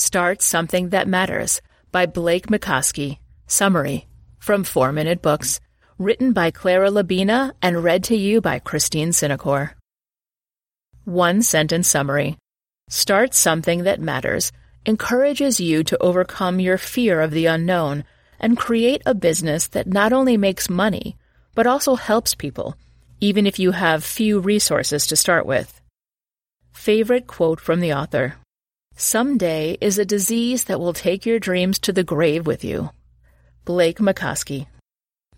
Start Something That Matters by Blake Mycoskie. Summary from 4 Minute Books. Written by Clara Labina and read to you by Christine Cinecor. One sentence summary. Start Something That Matters encourages you to overcome your fear of the unknown and create a business that not only makes money, but also helps people, even if you have few resources to start with. Favorite quote from the author Someday is a disease that will take your dreams to the grave with you. Blake Mycoskie.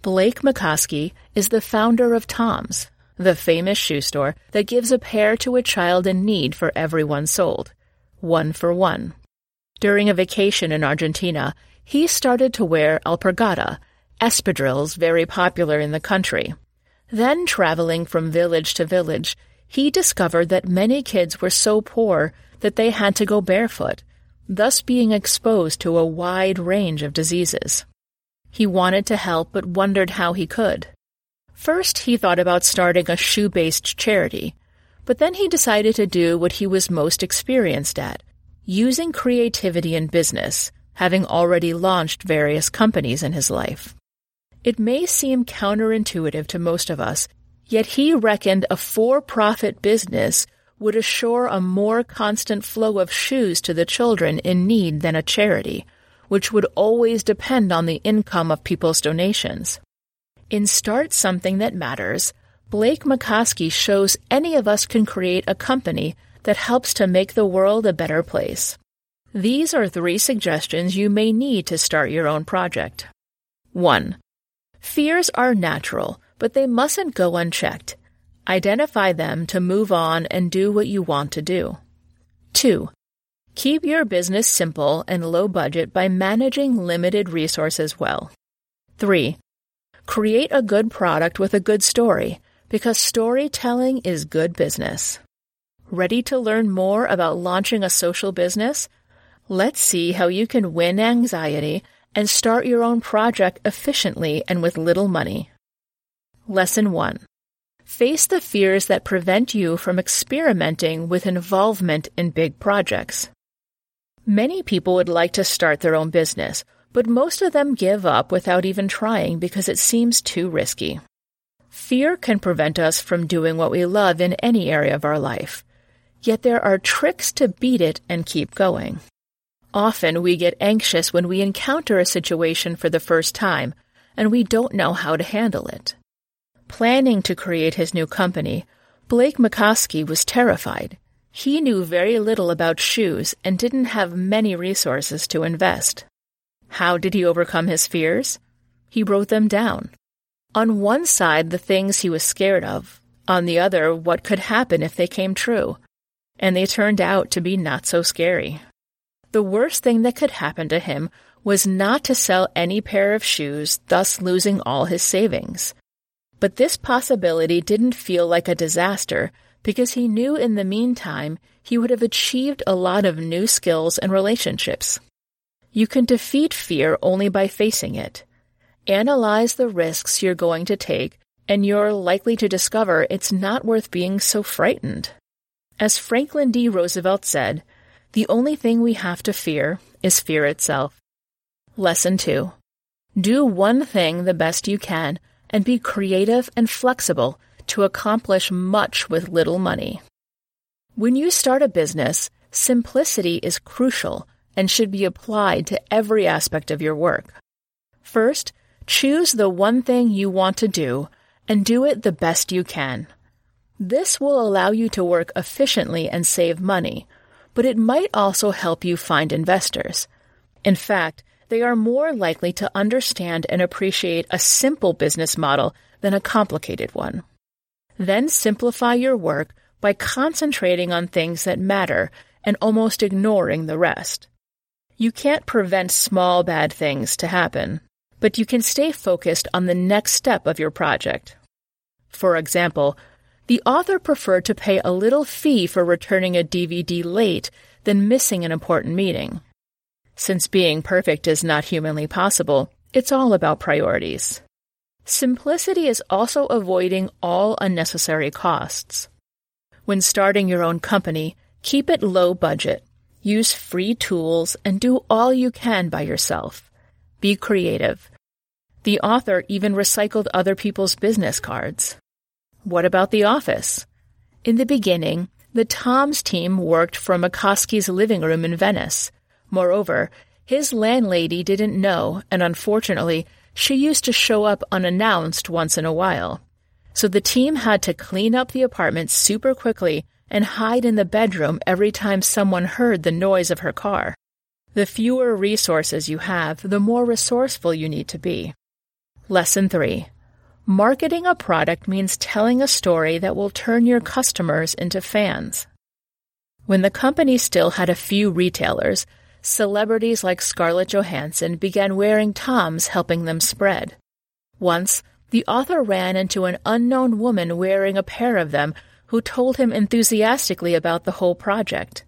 Blake Mycoskie is the founder of Tom's, the famous shoe store that gives a pair to a child in need for every one sold, one for one. During a vacation in Argentina, he started to wear alpargata, espadrilles very popular in the country. Then, traveling from village to village, he discovered that many kids were so poor that they had to go barefoot, thus being exposed to a wide range of diseases. He wanted to help but wondered how he could. First, he thought about starting a shoe based charity, but then he decided to do what he was most experienced at using creativity in business, having already launched various companies in his life. It may seem counterintuitive to most of us, yet he reckoned a for profit business would assure a more constant flow of shoes to the children in need than a charity, which would always depend on the income of people's donations. In Start Something That Matters, Blake Mycoskie shows any of us can create a company that helps to make the world a better place. These are three suggestions you may need to start your own project. 1. Fears are natural, but they mustn't go unchecked. Identify them to move on and do what you want to do. 2. Keep your business simple and low budget by managing limited resources well. 3. Create a good product with a good story because storytelling is good business. Ready to learn more about launching a social business? Let's see how you can win anxiety and start your own project efficiently and with little money. Lesson 1 Face the fears that prevent you from experimenting with involvement in big projects. Many people would like to start their own business, but most of them give up without even trying because it seems too risky. Fear can prevent us from doing what we love in any area of our life, yet there are tricks to beat it and keep going. Often we get anxious when we encounter a situation for the first time and we don't know how to handle it. Planning to create his new company, Blake Mycoskie was terrified. He knew very little about shoes and didn't have many resources to invest. How did he overcome his fears? He wrote them down. On one side, the things he was scared of, on the other, what could happen if they came true. And they turned out to be not so scary. The worst thing that could happen to him was not to sell any pair of shoes, thus losing all his savings. But this possibility didn't feel like a disaster because he knew in the meantime he would have achieved a lot of new skills and relationships. You can defeat fear only by facing it. Analyze the risks you're going to take, and you're likely to discover it's not worth being so frightened. As Franklin D. Roosevelt said, the only thing we have to fear is fear itself. Lesson 2. Do one thing the best you can and be creative and flexible to accomplish much with little money. When you start a business, simplicity is crucial and should be applied to every aspect of your work. First, choose the one thing you want to do and do it the best you can. This will allow you to work efficiently and save money, but it might also help you find investors. In fact, they are more likely to understand and appreciate a simple business model than a complicated one. Then simplify your work by concentrating on things that matter and almost ignoring the rest. You can't prevent small bad things to happen, but you can stay focused on the next step of your project. For example, the author preferred to pay a little fee for returning a DVD late than missing an important meeting. Since being perfect is not humanly possible, it's all about priorities. Simplicity is also avoiding all unnecessary costs. When starting your own company, keep it low budget. Use free tools and do all you can by yourself. Be creative. The author even recycled other people's business cards. What about the office? In the beginning, the Tom's team worked from Mycoskie's living room in Venice. Moreover, his landlady didn't know, and unfortunately, she used to show up unannounced once in a while. So the team had to clean up the apartment super quickly and hide in the bedroom every time someone heard the noise of her car. The fewer resources you have, the more resourceful you need to be. Lesson 3 Marketing a product means telling a story that will turn your customers into fans. When the company still had a few retailers, celebrities like Scarlett Johansson began wearing Toms, helping them spread. Once, the author ran into an unknown woman wearing a pair of them who told him enthusiastically about the whole project.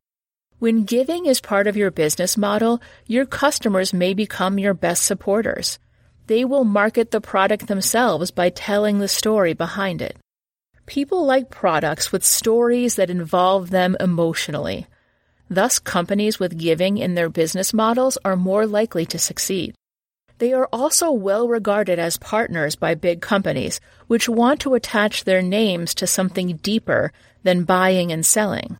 When giving is part of your business model, your customers may become your best supporters they will market the product themselves by telling the story behind it. People like products with stories that involve them emotionally. Thus, companies with giving in their business models are more likely to succeed. They are also well regarded as partners by big companies, which want to attach their names to something deeper than buying and selling.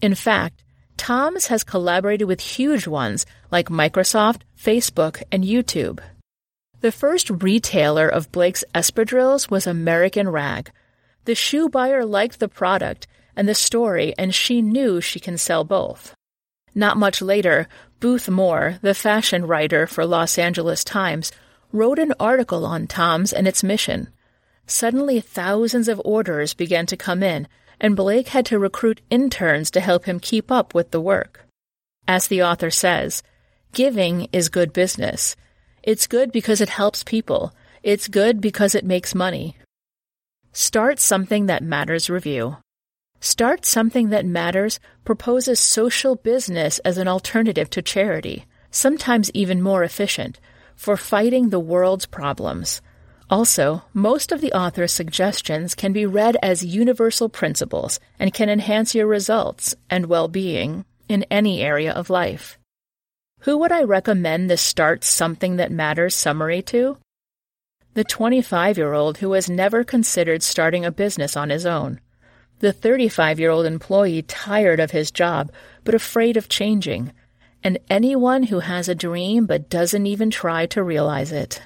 In fact, Tom's has collaborated with huge ones like Microsoft, Facebook, and YouTube. The first retailer of Blake's espadrilles was American Rag. The shoe buyer liked the product and the story, and she knew she can sell both. Not much later, Booth Moore, the fashion writer for Los Angeles Times, wrote an article on Tom's and its mission. Suddenly, thousands of orders began to come in, and Blake had to recruit interns to help him keep up with the work. As the author says, giving is good business. It's good because it helps people. It's good because it makes money. Start Something That Matters review. Start Something That Matters proposes social business as an alternative to charity, sometimes even more efficient, for fighting the world's problems. Also, most of the author's suggestions can be read as universal principles and can enhance your results and well being in any area of life. Who would I recommend the Start Something That Matters summary to? The 25 year old who has never considered starting a business on his own. The 35 year old employee tired of his job but afraid of changing. And anyone who has a dream but doesn't even try to realize it.